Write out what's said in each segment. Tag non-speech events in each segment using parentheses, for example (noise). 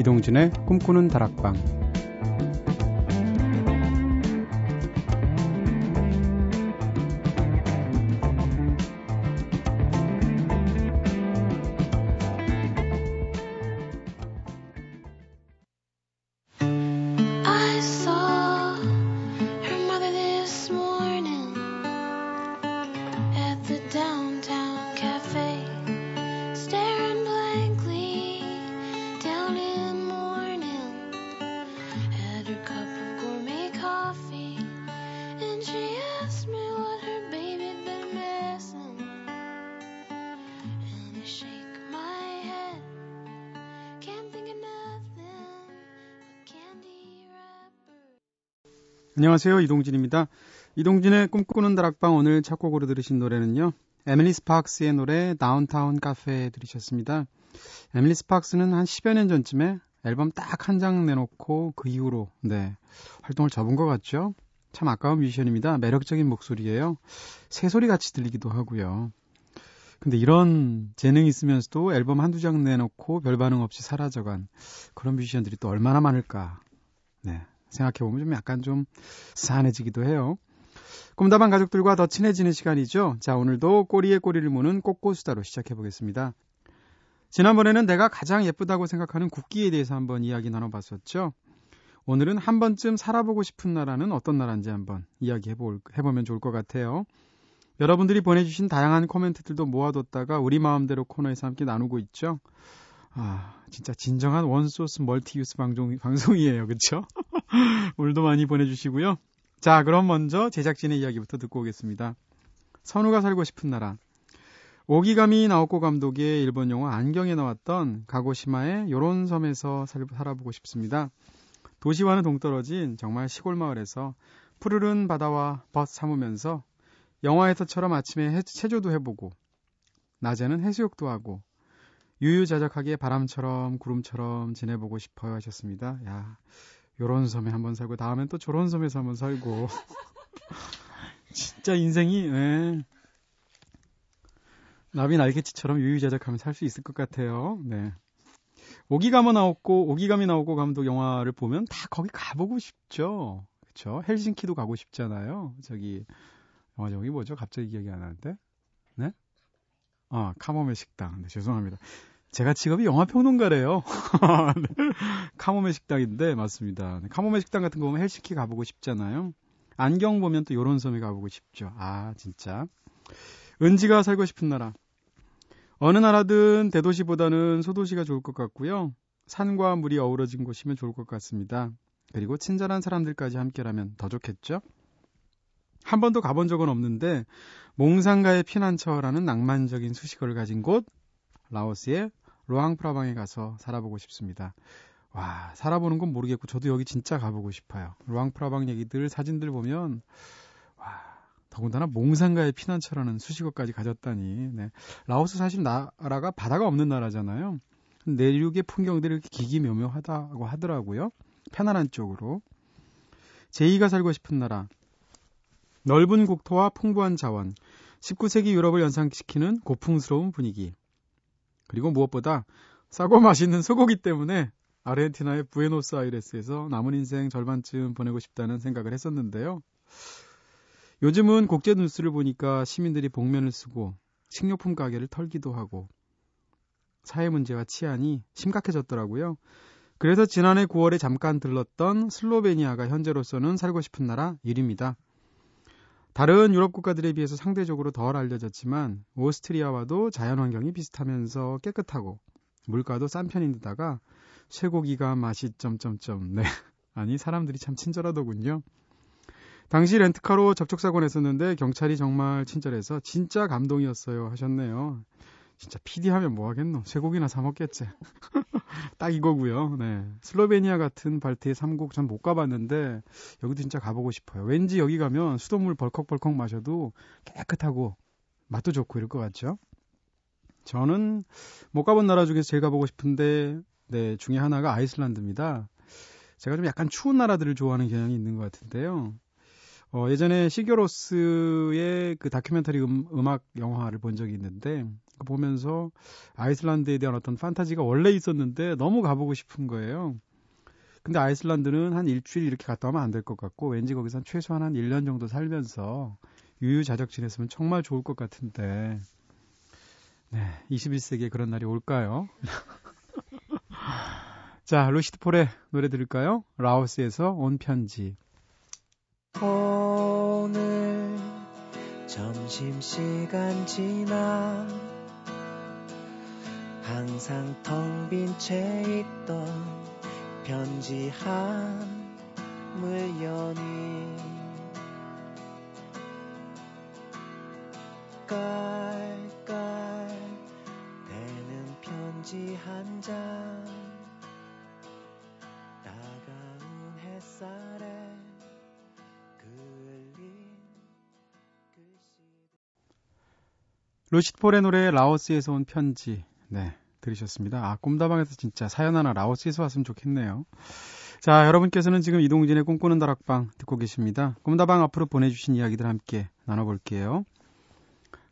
이동진의 꿈꾸는 다락방 안녕하세요. 이동진입니다. 이동진의 꿈꾸는 다락방 오늘 첫 곡으로 들으신 노래는요. 에밀리 스파크스의 노래 다운타운 카페 들으셨습니다. 에밀리 스파크스는 한 10여 년 전쯤에 앨범 딱 한 장 내놓고 그 이후로 네 활동을 접은 것 같죠? 참 아까운 뮤지션입니다. 매력적인 목소리예요. 새소리 같이 들리기도 하고요. 근데 이런 재능이 있으면서도 앨범 한두 장 내놓고 별 반응 없이 사라져간 그런 뮤지션들이 또 얼마나 많을까. 네. 생각해보면 좀 약간 좀 싸한해지기도 해요. 꿈다방 가족들과 더 친해지는 시간이죠. 자, 오늘도 꼬리에 꼬리를 무는 꼬꼬수다로 시작해보겠습니다. 지난번에는 내가 가장 예쁘다고 생각하는 국기에 대해서 한번 이야기 나눠봤었죠. 오늘은 한 번쯤 살아보고 싶은 나라는 어떤 나라인지 한번 이야기해보, 해보면 좋을 것 같아요. 여러분들이 보내주신 다양한 코멘트들도 모아뒀다가 우리 마음대로 코너에서 함께 나누고 있죠. 아, 진짜 진정한 원소스 멀티유스 방송, 방송이에요. 그쵸? (gasps) 오늘도 많이 보내주시고요. 자, 그럼 먼저 제작진의 이야기부터 듣고 오겠습니다. 선우가 살고 싶은 나라. 오기가미 나오코 감독의 일본 영화 안경에 나왔던 가고시마의 요런 섬에서 살, 살아보고 싶습니다. 도시와는 동떨어진 정말 시골 마을에서 푸르른 바다와 벗 삼으면서 영화에서처럼 아침에 해, 체조도 해보고 낮에는 해수욕도 하고 유유자적하게 바람처럼 구름처럼 지내보고 싶어요 하셨습니다. 야, 요런 섬에 한번 살고 다음엔 또 저런 섬에서 한번 살고 (laughs) 진짜 인생이 네. 나비 날개치처럼 유유자적하면 살 수 있을 것 같아요. 네. 오기감이 나오고 오기감이 나오고 감독 영화를 보면 다 거기 가보고 싶죠. 그렇죠? 헬싱키도 가고 싶잖아요. 저기 영화 제목이 뭐죠? 갑자기 기억이 안 나는데. 네? 아, 카모메 식당. 네, 죄송합니다. 제가 직업이 영화평론가래요. 네. (laughs) 카모메 식당인데 맞습니다. 네, 카모메 식당 같은 거 보면 헬시키 가보고 싶잖아요. 안경 보면 또 요런 섬에 가보고 싶죠. 아 진짜. 은지가 살고 싶은 나라. 어느 나라든 대도시보다는 소도시가 좋을 것 같고요. 산과 물이 어우러진 곳이면 좋을 것 같습니다. 그리고 친절한 사람들까지 함께라면 더 좋겠죠? 한 번도 가본 적은 없는데 몽상가의 피난처라는 낭만적인 수식어를 가진 곳 라오스의 로앙프라방에 가서 살아보고 싶습니다. 와, 살아보는 건 모르겠고 저도 여기 진짜 가보고 싶어요. 로앙프라방 얘기들 사진들 보면 와, 더군다나 몽상가의 피난처라는 수식어까지 가졌다니. 네. 라오스 사실 나라가 바다가 없는 나라잖아요. 내륙의 풍경들이 이렇게 기기묘묘하다고 하더라고요. 편안한 쪽으로. 제2가 살고 싶은 나라. 넓은 국토와 풍부한 자원. 19세기 유럽을 연상시키는 고풍스러운 분위기. 그리고 무엇보다 싸고 맛있는 소고기 때문에 아르헨티나의 부에노스아이레스에서 남은 인생 절반쯤 보내고 싶다는 생각을 했었는데요. 요즘은 국제 뉴스를 보니까 시민들이 복면을 쓰고 식료품 가게를 털기도 하고 사회 문제와 치안이 심각해졌더라고요. 그래서 지난해 9월에 잠깐 들렀던 슬로베니아가 현재로서는 살고 싶은 나라 1위입니다. 다른 유럽 국가들에 비해서 상대적으로 덜 알려졌지만 오스트리아와도 자연 환경이 비슷하면서 깨끗하고 물가도 싼 편인데다가 쇠고기가 맛이 점점점 네 (laughs) 아니 사람들이 참 친절하더군요. 당시 렌트카로 접촉사고 냈었는데 경찰이 정말 친절해서 진짜 감동이었어요 하셨네요. 진짜 PD 하면 뭐 하겠노? 쇠고기나 사 먹겠지. (laughs) 딱 이거고요. 네. 슬로베니아 같은 발트의 3국 전 못 가봤는데 여기도 진짜 가보고 싶어요. 왠지 여기 가면 수돗물 벌컥벌컥 마셔도 깨끗하고 맛도 좋고 이럴 것 같죠? 저는 못 가본 나라 중에서 제일 가보고 싶은데 네 중에 하나가 아이슬란드입니다. 제가 좀 약간 추운 나라들을 좋아하는 경향이 있는 것 같은데요. 어, 예전에 시겨로스의 그 다큐멘터리 음, 음악 영화를 본 적이 있는데 보면서 아이슬란드에 대한 어떤 판타지가 원래 있었는데 너무 가보고 싶은 거예요. 근데 아이슬란드는 한 일주일 이렇게 갔다 오면 안 될 것 같고 왠지 거기서 최소한 한 1년 정도 살면서 유유자적 지냈으면 정말 좋을 것 같은데 네, 21세기에 그런 날이 올까요? (laughs) 자, 루시드 폴의 노래 들을까요? 라오스에서 온 편지. 오늘 점심시간 지나 항상 텅 빈 채 있던 편지 한 물연이 깔깔 대는 편지 한 장 루시폴의 노래 라오스에서 온 편지. 네, 들으셨습니다. 아, 꿈다방에서 진짜 사연 하나 라오스에서 왔으면 좋겠네요. 자, 여러분께서는 지금 이동진의 꿈꾸는 다락방 듣고 계십니다. 꿈다방 앞으로 보내주신 이야기들 함께 나눠볼게요.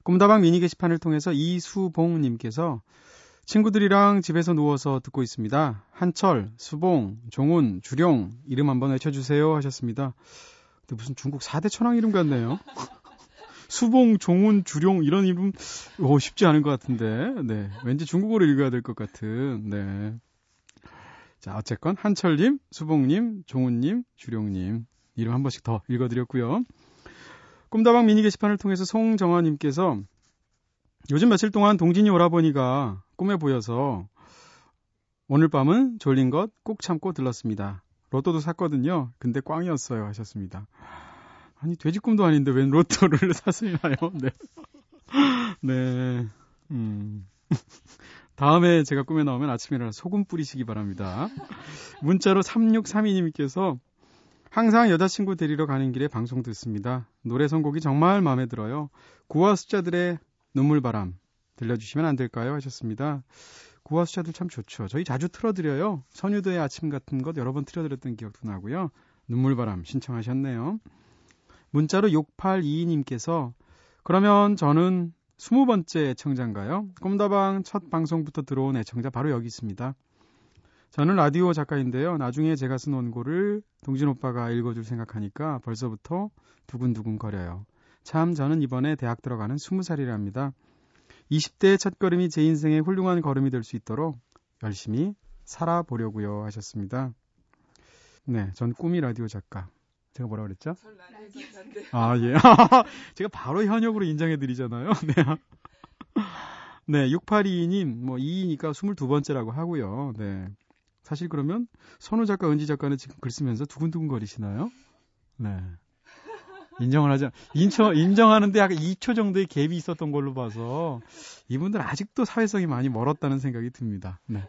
꿈다방 미니 게시판을 통해서 이수봉님께서 친구들이랑 집에서 누워서 듣고 있습니다. 한철, 수봉, 종훈, 주룡 이름 한번 외쳐주세요 하셨습니다. 근데 무슨 중국 4대 천왕 이름 같네요. 수봉, 종훈, 주룡 이런 이름 오, 쉽지 않은 것 같은데. 네. 왠지 중국어로 읽어야 될 것 같은. 네. 자, 어쨌건 한철님, 수봉님, 종훈님, 주룡님 이름 한 번씩 더 읽어드렸고요. 꿈다방 미니 게시판을 통해서 송정아님께서 요즘 며칠 동안 동진이 오라버니가 꿈에 보여서 오늘 밤은 졸린 것꾹 참고 들렀습니다. 로또도 샀거든요. 근데 꽝이었어요. 하셨습니다. 아니 돼지 꿈도 아닌데 웬 로또를 (laughs) 사시나요? 네. 네. 음. (laughs) 다음에 제가 꿈에 나오면 아침에 소금 뿌리시기 바랍니다. 문자로 3632님께서 항상 여자친구 데리러 가는 길에 방송 듣습니다. 노래 선곡이 정말 마음에 들어요. 구화 숫자들의 눈물바람 들려주시면 안 될까요? 하셨습니다. 구화 숫자들 참 좋죠. 저희 자주 틀어드려요. 선유도의 아침 같은 것 여러 번 틀어드렸던 기억도 나고요. 눈물바람 신청하셨네요. 문자로 6822님께서 그러면 저는 20번째 애청자인가요? 꿈다방 첫 방송부터 들어온 애청자 바로 여기 있습니다. 저는 라디오 작가인데요. 나중에 제가 쓴 원고를 동진 오빠가 읽어줄 생각하니까 벌써부터 두근두근 거려요. 참 저는 이번에 대학 들어가는 20살이랍니다. 20대의 첫걸음이 제 인생의 훌륭한 걸음이 될 수 있도록 열심히 살아보려고요 하셨습니다. 네, 전 꿈이 라디오 작가. 제가 뭐라 그랬죠? 아, 예. (laughs) 제가 바로 현역으로 인정해드리잖아요. (laughs) 네. 네, 6822님, 뭐, 2위니까 22번째라고 하고요. 네. 사실 그러면 선우 작가, 은지 작가는 지금 글 쓰면서 두근두근 거리시나요? 네. 인정을 하자. 인처, 인정하는데 약간 2초 정도의 갭이 있었던 걸로 봐서 이분들 아직도 사회성이 많이 멀었다는 생각이 듭니다. 네.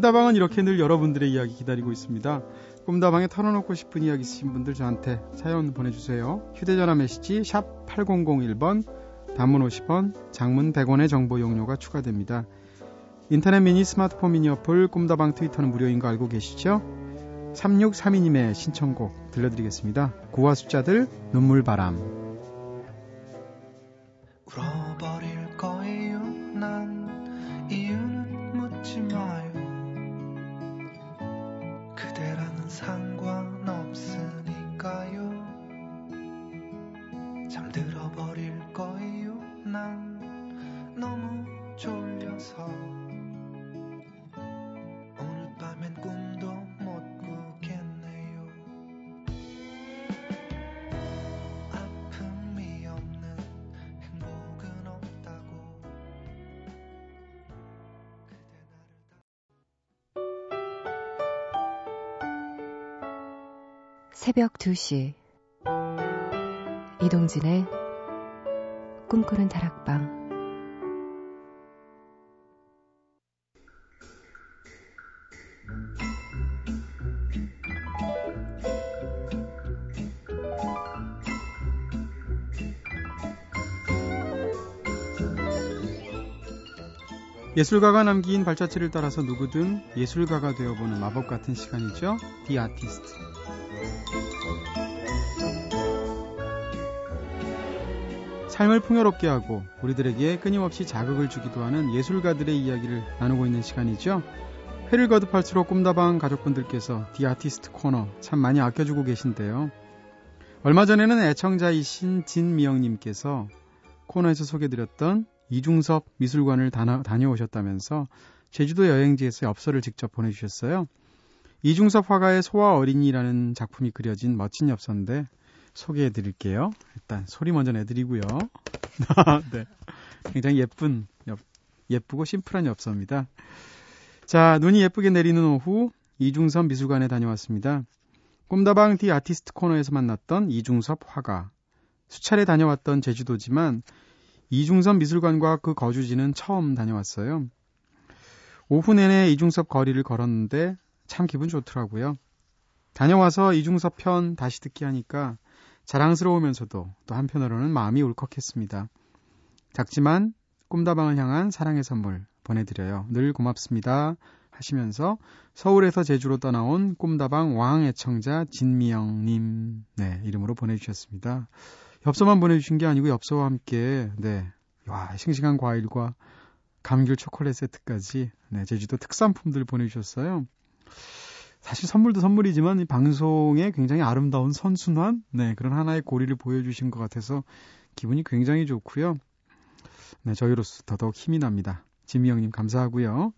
꿈다방은 이렇게 늘 여러분들의 이야기 기다리고 있습니다. 꿈다방에 털어놓고 싶은 이야기 있으신 분들 저한테 사연 보내주세요. 휴대전화 메시지 샵 8001번, 단문 50원, 장문 100원의 정보 용료가 추가됩니다. 인터넷 미니, 스마트폰 미니 어플, 꿈다방 트위터는 무료인 거 알고 계시죠? 3632님의 신청곡 들려드리겠습니다. 구화 숫자들 눈물바람 울어버릴 새벽 2시 이동진의 꿈꾸는 다락방 예술가가 남긴 발자취를 따라서 누구든 예술가가 되어보는 마법 같은 시간이죠. 디 아티스트. 삶을 풍요롭게 하고 우리들에게 끊임없이 자극을 주기도 하는 예술가들의 이야기를 나누고 있는 시간이죠. 회를 거듭할수록 꿈다방 가족분들께서 디 아티스트 코너 참 많이 아껴주고 계신데요. 얼마 전에는 애청자이신 진미영님께서 코너에서 소개드렸던 이중섭 미술관을 다녀, 오셨다면서 제주도 여행지에서 엽서를 직접 보내주셨어요. 이중섭 화가의 소와 어린이라는 작품이 그려진 멋진 엽서인데 소개해 드릴게요. 일단 소리 먼저 내드리고요. (laughs) 네. 굉장히 예쁜, 예쁘고 심플한 엽서입니다. 자, 눈이 예쁘게 내리는 오후 이중섭 미술관에 다녀왔습니다. 꿈다방 디 아티스트 코너에서 만났던 이중섭 화가. 수차례 다녀왔던 제주도지만 이중섭 미술관과 그 거주지는 처음 다녀왔어요. 오후 내내 이중섭 거리를 걸었는데 참 기분 좋더라고요. 다녀와서 이중섭 편 다시 듣기 하니까 자랑스러우면서도 또 한편으로는 마음이 울컥했습니다. 작지만 꿈다방을 향한 사랑의 선물 보내드려요. 늘 고맙습니다. 하시면서 서울에서 제주로 떠나온 꿈다방 왕애청자 진미영님 네 이름으로 보내주셨습니다. 엽서만 보내주신 게 아니고 엽서와 함께 네, 와 싱싱한 과일과 감귤 초콜릿 세트까지 네, 제주도 특산품들 보내주셨어요. 사실 선물도 선물이지만 이 방송에 굉장히 아름다운 선순환 네, 그런 하나의 고리를 보여주신 것 같아서 기분이 굉장히 좋고요. 네, 저희로서 더더욱 힘이 납니다. 지미영님 감사하고요.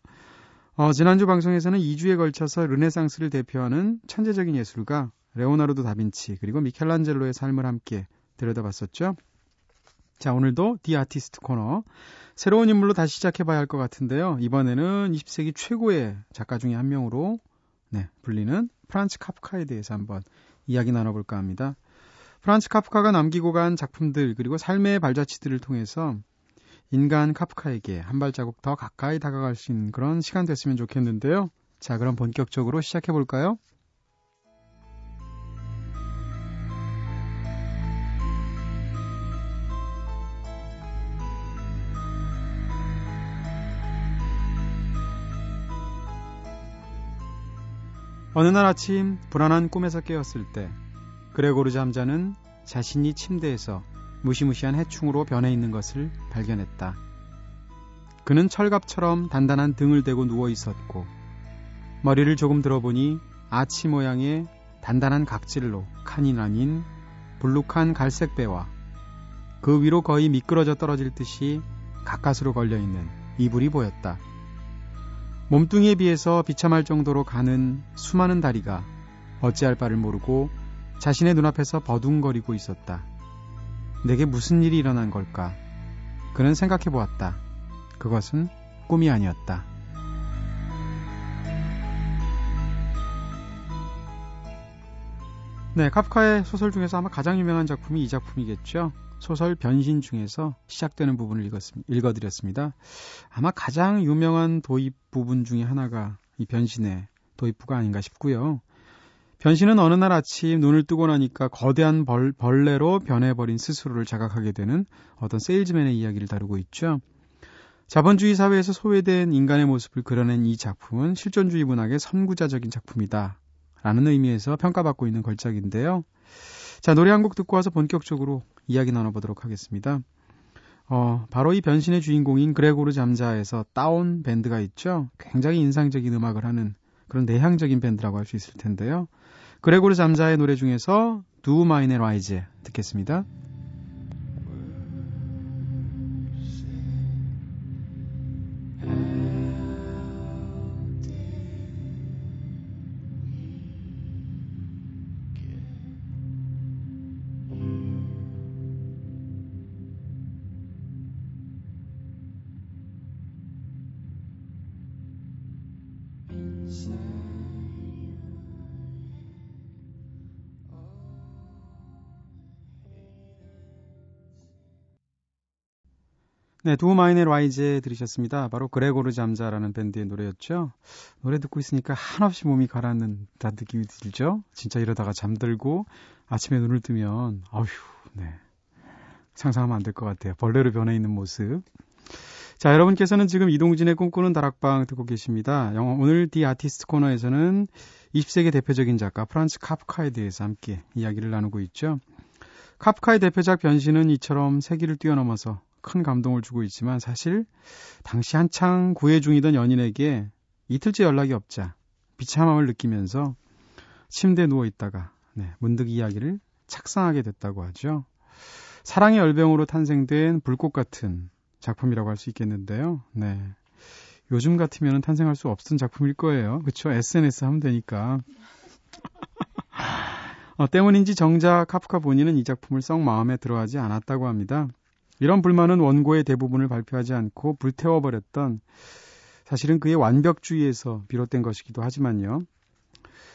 어, 지난주 방송에서는 2주에 걸쳐서 르네상스를 대표하는 천재적인 예술가 레오나르도 다빈치 그리고 미켈란젤로의 삶을 함께 들여다봤었죠. 자, 오늘도 디 아티스트 코너 새로운 인물로 다시 시작해봐야 할 것 같은데요. 이번에는 20세기 최고의 작가 중에 한 명으로 네, 불리는 프란츠 카프카에 대해서 한번 이야기 나눠볼까 합니다. 프란츠 카프카가 남기고 간 작품들 그리고 삶의 발자취들을 통해서 인간 카프카에게 한 발자국 더 가까이 다가갈 수 있는 그런 시간 됐으면 좋겠는데요. 자, 그럼 본격적으로 시작해볼까요? 어느 날 아침 불안한 꿈에서 깨었을 때 그레고르 잠자는 자신이 침대에서 무시무시한 해충으로 변해 있는 것을 발견했다. 그는 철갑처럼 단단한 등을 대고 누워 있었고 머리를 조금 들어보니 아치 모양의 단단한 각질로 칸이 나뉜 불룩한 갈색 배와 그 위로 거의 미끄러져 떨어질 듯이 가까스로 걸려 있는 이불이 보였다. 몸뚱이에 비해서 비참할 정도로 가는 수많은 다리가 어찌할 바를 모르고 자신의 눈앞에서 버둥거리고 있었다. 내게 무슨 일이 일어난 걸까? 그는 생각해 보았다. 그것은 꿈이 아니었다. 네, 카프카의 소설 중에서 아마 가장 유명한 작품이 이 작품이겠죠. 소설 변신 중에서 시작되는 부분을 읽었, 드렸습니다 아마 가장 유명한 도입 부분 중에 하나가 이 변신의 도입부가 아닌가 싶고요. 변신은 어느 날 아침 눈을 뜨고 나니까 거대한 벌, 벌레로 변해버린 스스로를 자각하게 되는 어떤 세일즈맨의 이야기를 다루고 있죠. 자본주의 사회에서 소외된 인간의 모습을 그려낸 이 작품은 실존주의 문학의 선구자적인 작품이다. 라는 의미에서 평가받고 있는 걸작인데요. 자, 노래 한 곡 듣고 와서 본격적으로 이야기 나눠보도록 하겠습니다. 어, 바로 이 변신의 주인공인 그레고르 잠자에서 따온 밴드가 있죠. 굉장히 인상적인 음악을 하는 그런 내향적인 밴드라고 할 수 있을 텐데요. 그레고르 잠자의 노래 중에서 Du Meine Leise 듣겠습니다. 네, 두 마인의 라이제 들으셨습니다. 바로 그레고르 잠자라는 밴드의 노래였죠. 노래 듣고 있으니까 한없이 몸이 가라앉는 듯한 느낌이 들죠. 진짜 이러다가 잠들고 아침에 눈을 뜨면 어휴, 네. 상상하면 안 될 것 같아요. 벌레로 변해 있는 모습. 자, 여러분께서는 지금 이동진의 꿈꾸는 다락방 듣고 계십니다. 영어, 오늘 디 아티스트 코너에서는 20세기 대표적인 작가 프란츠 카프카에 대해서 함께 이야기를 나누고 있죠. 카프카의 대표작 변신은 이처럼 세기를 뛰어넘어서 큰 감동을 주고 있지만 사실 당시 한창 구애 중이던 연인에게 이틀째 연락이 없자 비참함을 느끼면서 침대에 누워 있다가 네, 문득 이야기를 착상하게 됐다고 하죠. 사랑의 열병으로 탄생된 불꽃 같은 작품이라고 할 수 있겠는데요. 네. 요즘 같으면 탄생할 수 없던 작품일 거예요. 그쵸? SNS 하면 되니까. (laughs) 어, 때문인지 정작 카프카 본인은 이 작품을 썩 마음에 들어하지 않았다고 합니다. 이런 불만은 원고의 대부분을 발표하지 않고 불태워버렸던 사실은 그의 완벽주의에서 비롯된 것이기도 하지만요.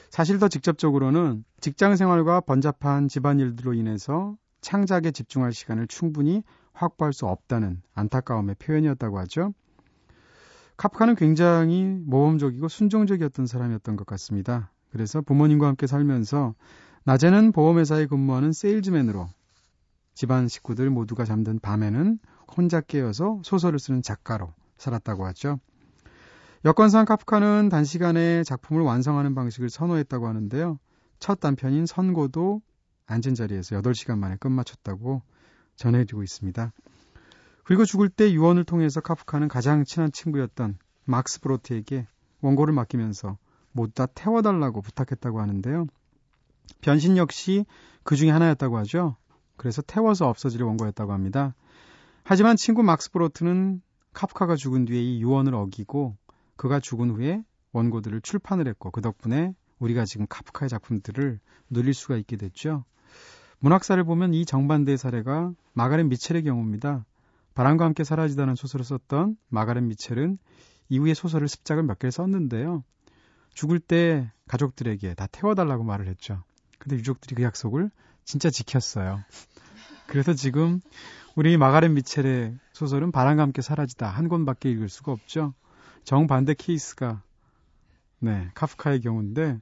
사실 더 직접적으로는 직장 생활과 번잡한 집안일들로 인해서 창작에 집중할 시간을 충분히 확보할 수 없다는 안타까움의 표현이었다고 하죠. 카프카는 굉장히 모범적이고 순종적이었던 사람이었던 것 같습니다. 그래서 부모님과 함께 살면서 낮에는 보험회사에 근무하는 세일즈맨으로 집안 식구들 모두가 잠든 밤에는 혼자 깨어서 소설을 쓰는 작가로 살았다고 하죠. 여건상 카프카는 단시간에 작품을 완성하는 방식을 선호했다고 하는데요. 첫 단편인 선고도 앉은 자리에서 8시간 만에 끝마쳤다고 전해지고 있습니다. 그리고 죽을 때 유언을 통해서 카프카는 가장 친한 친구였던 막스 브로트에게 원고를 맡기면서 모두 다 태워달라고 부탁했다고 하는데요. 변신 역시 그 중에 하나였다고 하죠. 그래서 태워서 없어지려 원고였다고 합니다. 하지만 친구 막스 브로트는 카프카가 죽은 뒤에 이 유언을 어기고 그가 죽은 후에 원고들을 출판을 했고 그 덕분에 우리가 지금 카프카의 작품들을 누릴 수가 있게 됐죠. 문학사를 보면 이 정반대의 사례가 마가렛 미첼의 경우입니다. 바람과 함께 사라지다는 소설을 썼던 마가렛 미첼은 이후에 소설을 습작을 몇 개를 썼는데요. 죽을 때 가족들에게 다 태워달라고 말을 했죠. 근데 유족들이 그 약속을 진짜 지켰어요. 그래서 지금 우리 마가렛 미첼의 소설은 바람과 함께 사라지다 한 권밖에 읽을 수가 없죠. 정반대 케이스가 네 카프카의 경우인데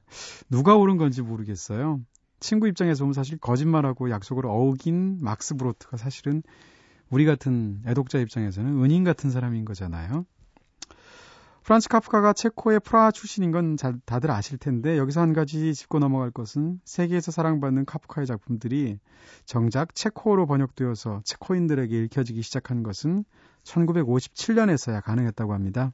누가 옳은 건지 모르겠어요. 친구 입장에서 보면 사실 거짓말하고 약속을 어긴 막스 브로트가 사실은 우리 같은 애독자 입장에서는 은인 같은 사람인 거잖아요. 프란츠 카프카가 체코의 프라하 출신인 건 잘, 다들 아실 텐데 여기서 한 가지 짚고 넘어갈 것은 세계에서 사랑받는 카프카의 작품들이 정작 체코어로 번역되어서 체코인들에게 읽혀지기 시작한 것은 1957년에서야 가능했다고 합니다.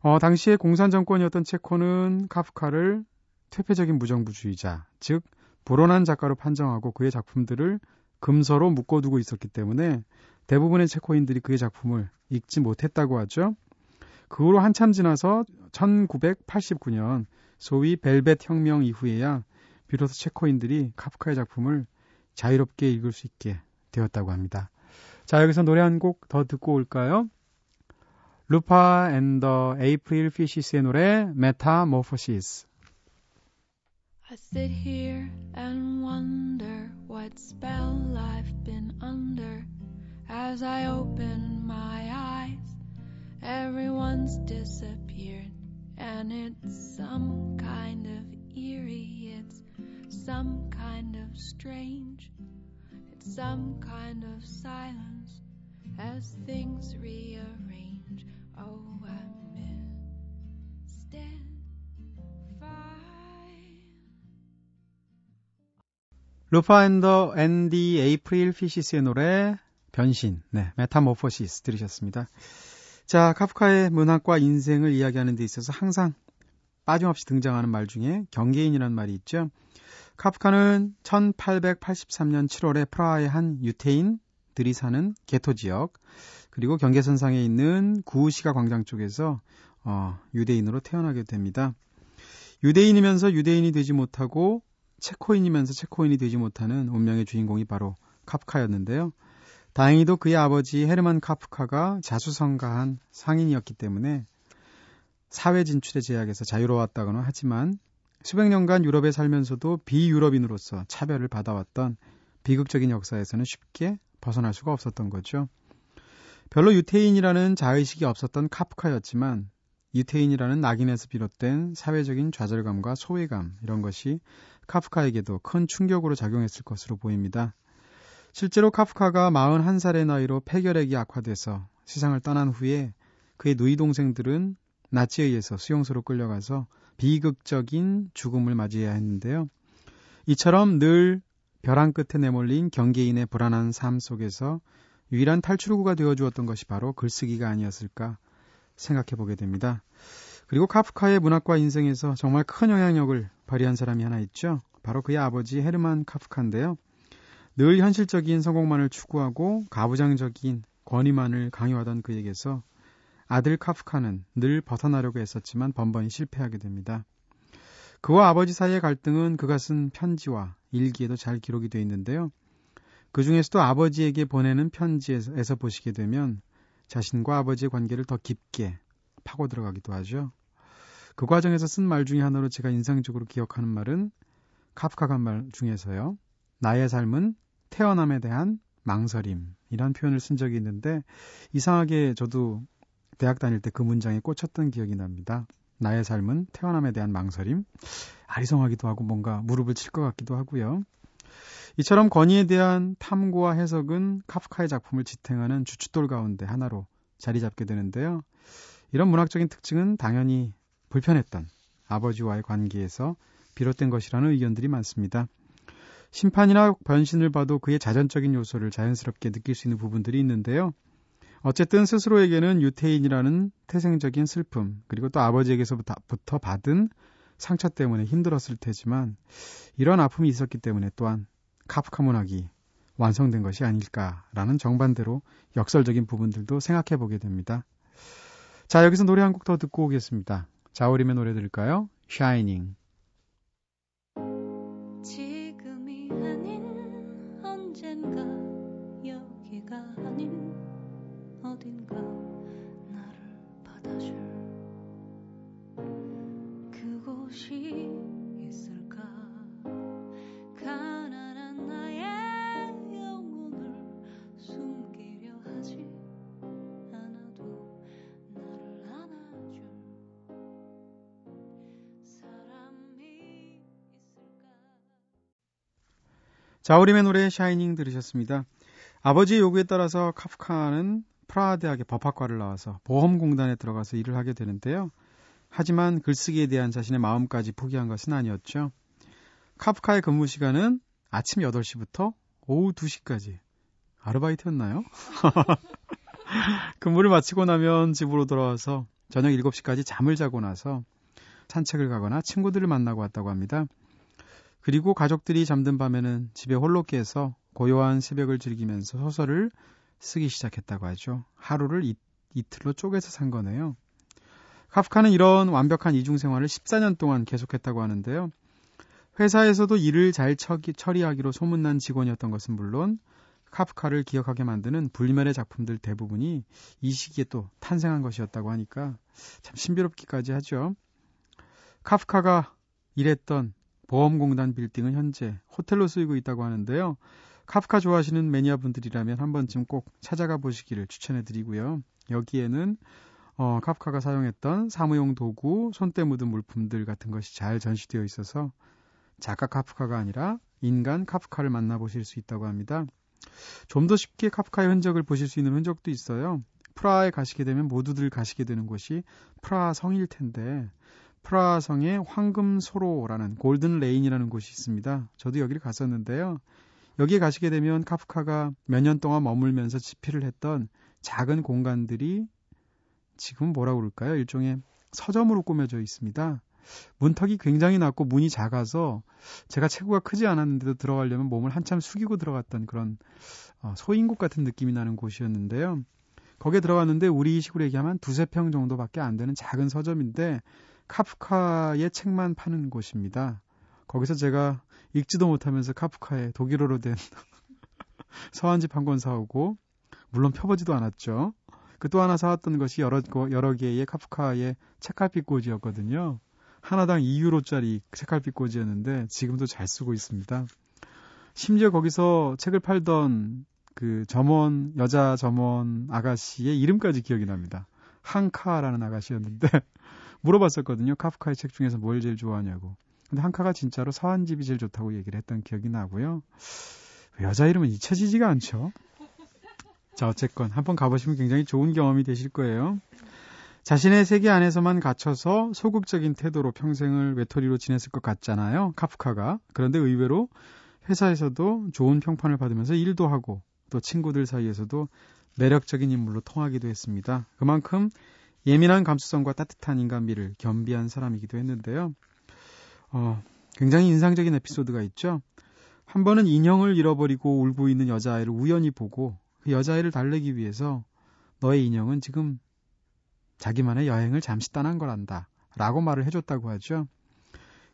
어, 당시에 공산 정권이었던 체코는 카프카를 퇴폐적인 무정부주의자, 즉 불온한 작가로 판정하고 그의 작품들을 금서로 묶어두고 있었기 때문에 대부분의 체코인들이 그의 작품을 읽지 못했다고 하죠. 그 후로 한참 지나서 1989년 소위 벨벳 혁명 이후에야 비로소 체코인들이 카프카의 작품을 자유롭게 읽을 수 있게 되었다고 합니다. 자, 여기서 노래 한 곡 더 듣고 올까요? 루파 앤더 에이프릴 피시스의 노래 메타모포시스 I sit here and wonder what spell I've been under as I open my eyes. Everyone's disappeared, and it's some kind of eerie, it's some kind of strange, it's some kind of silence as things rearrange. Oh, I 루파 앤더 앤디 에이프릴 피시스의 노래 변신, 네, 메타모포시스 들으셨습니다. 자, 카프카의 문학과 인생을 이야기하는 데 있어서 항상 빠짐없이 등장하는 말 중에 경계인이라는 말이 있죠. 카프카는 1883년 7월에 프라하의 한 유태인들이 사는 게토 지역, 그리고 경계선상에 있는 구시가 광장 쪽에서 어, 유대인으로 태어나게 됩니다. 유대인이면서 유대인이 되지 못하고 체코인이면서 체코인이 되지 못하는 운명의 주인공이 바로 카프카였는데요. 다행히도 그의 아버지 헤르만 카프카가 자수성가한 상인이었기 때문에 사회 진출의 제약에서 자유로웠다고는 하지만 수백 년간 유럽에 살면서도 비유럽인으로서 차별을 받아왔던 비극적인 역사에서는 쉽게 벗어날 수가 없었던 거죠. 별로 유태인이라는 자의식이 없었던 카프카였지만 유태인이라는 낙인에서 비롯된 사회적인 좌절감과 소외감 이런 것이 카프카에게도 큰 충격으로 작용했을 것으로 보입니다. 실제로 카프카가 41살의 나이로 폐결핵이 악화돼서 세상을 떠난 후에 그의 누이 동생들은 나치에 의해서 수용소로 끌려가서 비극적인 죽음을 맞이해야 했는데요. 이처럼 늘 벼랑 끝에 내몰린 경계인의 불안한 삶 속에서 유일한 탈출구가 되어 주었던 것이 바로 글쓰기가 아니었을까 생각해 보게 됩니다. 그리고 카프카의 문학과 인생에서 정말 큰 영향력을 발휘한 사람이 하나 있죠. 바로 그의 아버지 헤르만 카프카인데요. 늘 현실적인 성공만을 추구하고 가부장적인 권위만을 강요하던 그에게서 아들 카프카는 늘 벗어나려고 했었지만 번번이 실패하게 됩니다. 그와 아버지 사이의 갈등은 그가 쓴 편지와 일기에도 잘 기록이 되어 있는데요. 그 중에서도 아버지에게 보내는 편지에서 보시게 되면 자신과 아버지의 관계를 더 깊게 파고 들어가기도 하죠. 그 과정에서 쓴 말 중에 하나로 제가 인상적으로 기억하는 말은 카프카가 한말 중에서요. 나의 삶은 태어남에 대한 망설임 이란 표현을 쓴 적이 있는데 이상하게 저도 대학 다닐 때 그 문장에 꽂혔던 기억이 납니다. 나의 삶은 태어남에 대한 망설임. 아리송하기도 하고 뭔가 무릎을 칠 것 같기도 하고요. 이처럼 권위에 대한 탐구와 해석은 카프카의 작품을 지탱하는 주춧돌 가운데 하나로 자리 잡게 되는데요. 이런 문학적인 특징은 당연히 불편했던 아버지와의 관계에서 비롯된 것이라는 의견들이 많습니다. 심판이나 변신을 봐도 그의 자전적인 요소를 자연스럽게 느낄 수 있는 부분들이 있는데요. 어쨌든 스스로에게는 유태인이라는 태생적인 슬픔, 그리고 또 아버지에게서부터 받은 상처 때문에 힘들었을 테지만 이런 아픔이 있었기 때문에 또한 카프카 문학이 완성된 것이 아닐까라는 정반대로 역설적인 부분들도 생각해 보게 됩니다. 자, 여기서 노래 한 곡 더 듣고 오겠습니다. 자우림의 노래 들을까요? Shining. 지금 자우림의 노래 샤이닝 들으셨습니다. 아버지의 요구에 따라서 카프카는 프라하 대학의 법학과를 나와서 보험공단에 들어가서 일을 하게 되는데요. 하지만 글쓰기에 대한 자신의 마음까지 포기한 것은 아니었죠. 카프카의 근무 시간은 아침 8시부터 오후 2시까지. 아르바이트였나요? (laughs) 근무를 마치고 나면 집으로 돌아와서 저녁 7시까지 잠을 자고 나서 산책을 가거나 친구들을 만나고 왔다고 합니다. 그리고 가족들이 잠든 밤에는 집에 홀로 깨서 고요한 새벽을 즐기면서 소설을 쓰기 시작했다고 하죠. 하루를 이, 이틀로 쪼개서 산 거네요. 카프카는 이런 완벽한 이중 생활을 14년 동안 계속했다고 하는데요. 회사에서도 일을 잘 처기, 처리하기로 소문난 직원이었던 것은 물론 카프카를 기억하게 만드는 불멸의 작품들 대부분이 이 시기에 또 탄생한 것이었다고 하니까 참 신비롭기까지 하죠. 카프카가 일했던 보험공단 빌딩은 현재 호텔로 쓰이고 있다고 하는데요. 카프카 좋아하시는 매니아 분들이라면 한 번쯤 꼭 찾아가 보시기를 추천해 드리고요. 여기에는 어, 카프카가 사용했던 사무용 도구, 손때 묻은 물품들 같은 것이 잘 전시되어 있어서 작가 카프카가 아니라 인간 카프카를 만나보실 수 있다고 합니다. 좀 더 쉽게 카프카의 흔적을 보실 수 있는 흔적도 있어요. 프라하에 가시게 되면 모두들 가시게 되는 곳이 프라하 성일 텐데 프라하 성에 황금소로라는 Golden Lane이라는 곳이 있습니다. 저도 여기를 갔었는데요. 여기에 가시게 되면 카프카가 몇 년 동안 머물면서 집필을 했던 작은 공간들이 지금 뭐라고 그럴까요? 일종의 서점으로 꾸며져 있습니다. 문턱이 굉장히 낮고 문이 작아서 제가 체구가 크지 않았는데도 들어가려면 몸을 한참 숙이고 들어갔던 그런 어, 소인국 같은 느낌이 나는 곳이었는데요. 거기에 들어갔는데 우리 식으로 얘기하면 두세 평 정도밖에 안 되는 작은 서점인데 카프카의 책만 파는 곳입니다. 거기서 제가 읽지도 못하면서 카프카의 독일어로 된 (laughs) 서한집 한 권 사오고 물론 펴보지도 않았죠. 그 또 하나 사왔던 것이 여러, 여러 개의 카프카의 책갈피꽂이였거든요. 하나당 2유로짜리 책갈피꽂이였는데 지금도 잘 쓰고 있습니다. 심지어 거기서 책을 팔던 그 점원 여자 점원 아가씨의 이름까지 기억이 납니다. 한카라는 아가씨였는데 (laughs) 물어봤었거든요. 카프카의 책 중에서 뭘 제일 좋아하냐고. 근데 한카가 진짜로 서한집이 제일 좋다고 얘기를 했던 기억이 나고요. 여자 이름은 잊혀지지가 않죠. 자, 어쨌건 한번 가보시면 굉장히 좋은 경험이 되실 거예요. 자신의 세계 안에서만 갇혀서 소극적인 태도로 평생을 외톨이로 지냈을 것 같잖아요. 카프카가. 그런데 의외로 회사에서도 좋은 평판을 받으면서 일도 하고 또 친구들 사이에서도 매력적인 인물로 통하기도 했습니다. 그만큼 예민한 감수성과 따뜻한 인간미를 겸비한 사람이기도 했는데요. 어, 굉장히 인상적인 에피소드가 있죠. 한 번은 인형을 잃어버리고 울고 있는 여자아이를 우연히 보고 그 여자아이를 달래기 위해서 너의 인형은 지금 자기만의 여행을 잠시 떠난 거란다. 라고 말을 해줬다고 하죠.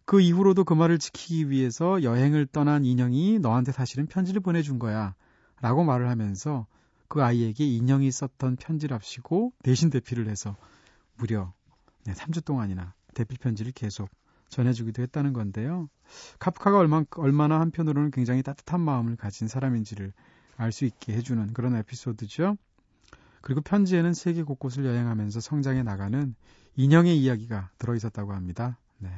그 이후로도 그 말을 지키기 위해서 여행을 떠난 인형이 너한테 사실은 편지를 보내준 거야. 라고 말을 하면서 그 아이에게 인형이 썼던 편지랍시고 대신 대피를 해서 무려 네, 3주 동안이나 대피 편지를 계속 전해주기도 했다는 건데요. 카프카가 얼마, 얼마나 한편으로는 굉장히 따뜻한 마음을 가진 사람인지를 알 수 있게 해주는 그런 에피소드죠. 그리고 편지에는 세계 곳곳을 여행하면서 성장해 나가는 인형의 이야기가 들어 있었다고 합니다. 네.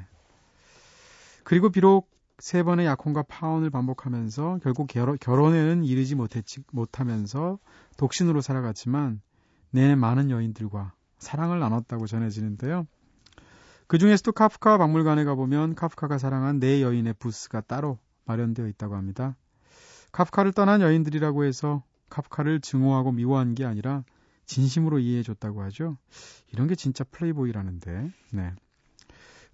그리고 비록 세 번의 약혼과 파혼을 반복하면서 결국 결혼, 결혼에는 이르지 못했지, 못하면서 독신으로 살아갔지만 내내 많은 여인들과 사랑을 나눴다고 전해지는데요. 그 중에서도 카프카 박물관에 가보면 카프카가 사랑한 네 여인의 부스가 따로 마련되어 있다고 합니다. 카프카를 떠난 여인들이라고 해서 카프카를 증오하고 미워한 게 아니라 진심으로 이해해줬다고 하죠. 이런 게 진짜 플레이보이라는데. 네.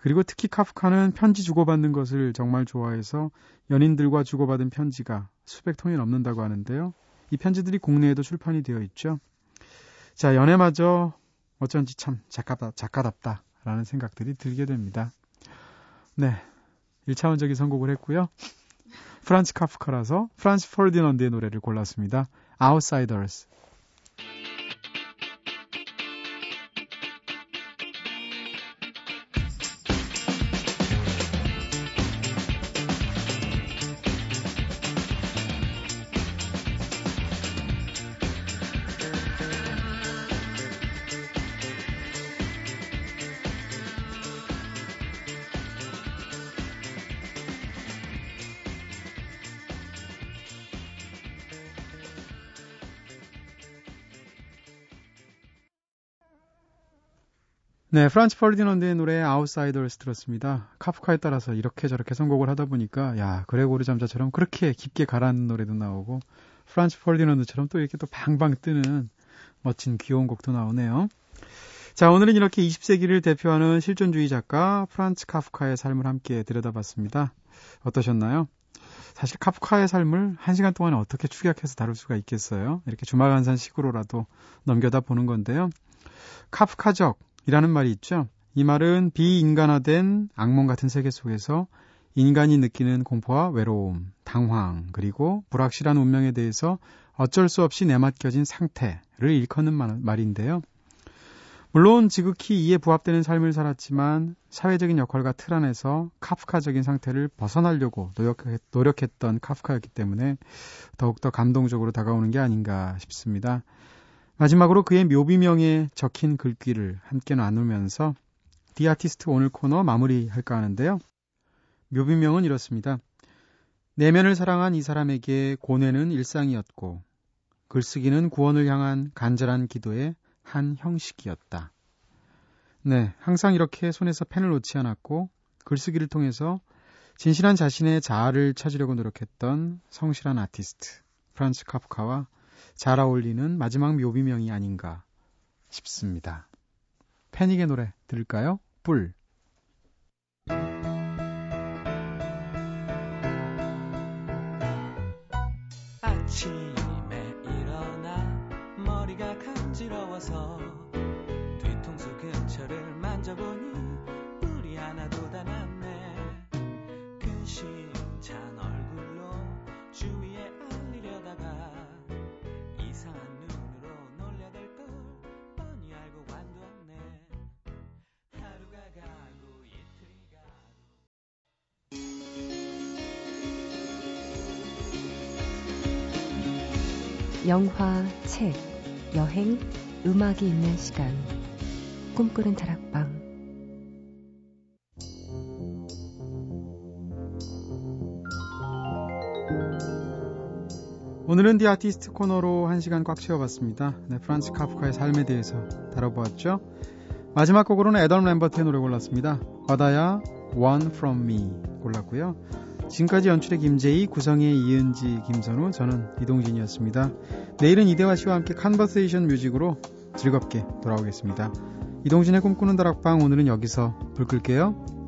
그리고 특히 카프카는 편지 주고받는 것을 정말 좋아해서 연인들과 주고받은 편지가 수백 통이 넘는다고 하는데요. 이 편지들이 국내에도 출판이 되어 있죠. 자, 연애마저 어쩐지 참 작가다, 작가답다라는 생각들이 들게 됩니다. 네. 1차원적인 선곡을 했고요. 프란츠 카프카라서 프란츠 폴디넌드의 노래를 골랐습니다. Outsiders. 네, 프란츠 퍼디넌드의 노래 Outsiders 들었습니다. 카프카에 따라서 이렇게 저렇게 선곡을 하다 보니까 야 그레고르 잠자처럼 그렇게 깊게 가라앉는 노래도 나오고 프란츠 퍼디넌드처럼 또 이렇게 또 방방 뜨는 멋진 귀여운 곡도 나오네요. 자, 오늘은 이렇게 20세기를 대표하는 실존주의 작가 프란츠 카프카의 삶을 함께 들여다봤습니다. 어떠셨나요? 사실 카프카의 삶을 한 시간 동안 어떻게 축약해서 다룰 수가 있겠어요? 이렇게 주마간산 식으로라도 넘겨다 보는 건데요. 카프카적 이라는 말이 있죠. 이 말은 비인간화된 악몽 같은 세계 속에서 인간이 느끼는 공포와 외로움, 당황, 그리고 불확실한 운명에 대해서 어쩔 수 없이 내맡겨진 상태를 일컫는 말인데요. 물론 지극히 이에 부합되는 삶을 살았지만 사회적인 역할과 틀 안에서 카프카적인 상태를 벗어나려고 노력했, 던 카프카였기 때문에 더욱더 감동적으로 다가오는 게 아닌가 싶습니다. 마지막으로 그의 묘비명에 적힌 글귀를 함께 나누면서 The Artist 오늘 코너 마무리할까 하는데요. 묘비명은 이렇습니다. 내면을 사랑한 이 사람에게 고뇌는 일상이었고 글쓰기는 구원을 향한 간절한 기도의 한 형식이었다. 네, 항상 이렇게 손에서 펜을 놓지 않았고 글쓰기를 통해서 진실한 자신의 자아를 찾으려고 노력했던 성실한 아티스트 프란츠 카프카와 잘 어울리는 마지막 묘비명이 아닌가 싶습니다. 패닉의 노래 들을까요? 뿔. 아침에 일어나 머리가 간지러워서 영화, 책, 여행, 음악이 있는 시간. 꿈꾸는 다락방. 오늘은 디 아티스트 코너로 한 시간 꽉 채워봤습니다. 네, 프란츠 카프카의 삶에 대해서 다뤄보았죠. 마지막 곡으로는 애덤 램버트의 노래 골랐습니다. 바다야 One From Me 골랐고요. 지금까지 연출의 김재희, 구성의 이은지, 김선우, 저는 이동진이었습니다. 내일은 이대화 씨와 함께 컨버세이션 뮤직으로 즐겁게 돌아오겠습니다. 이동진의 꿈꾸는 다락방 오늘은 여기서 불 끌게요.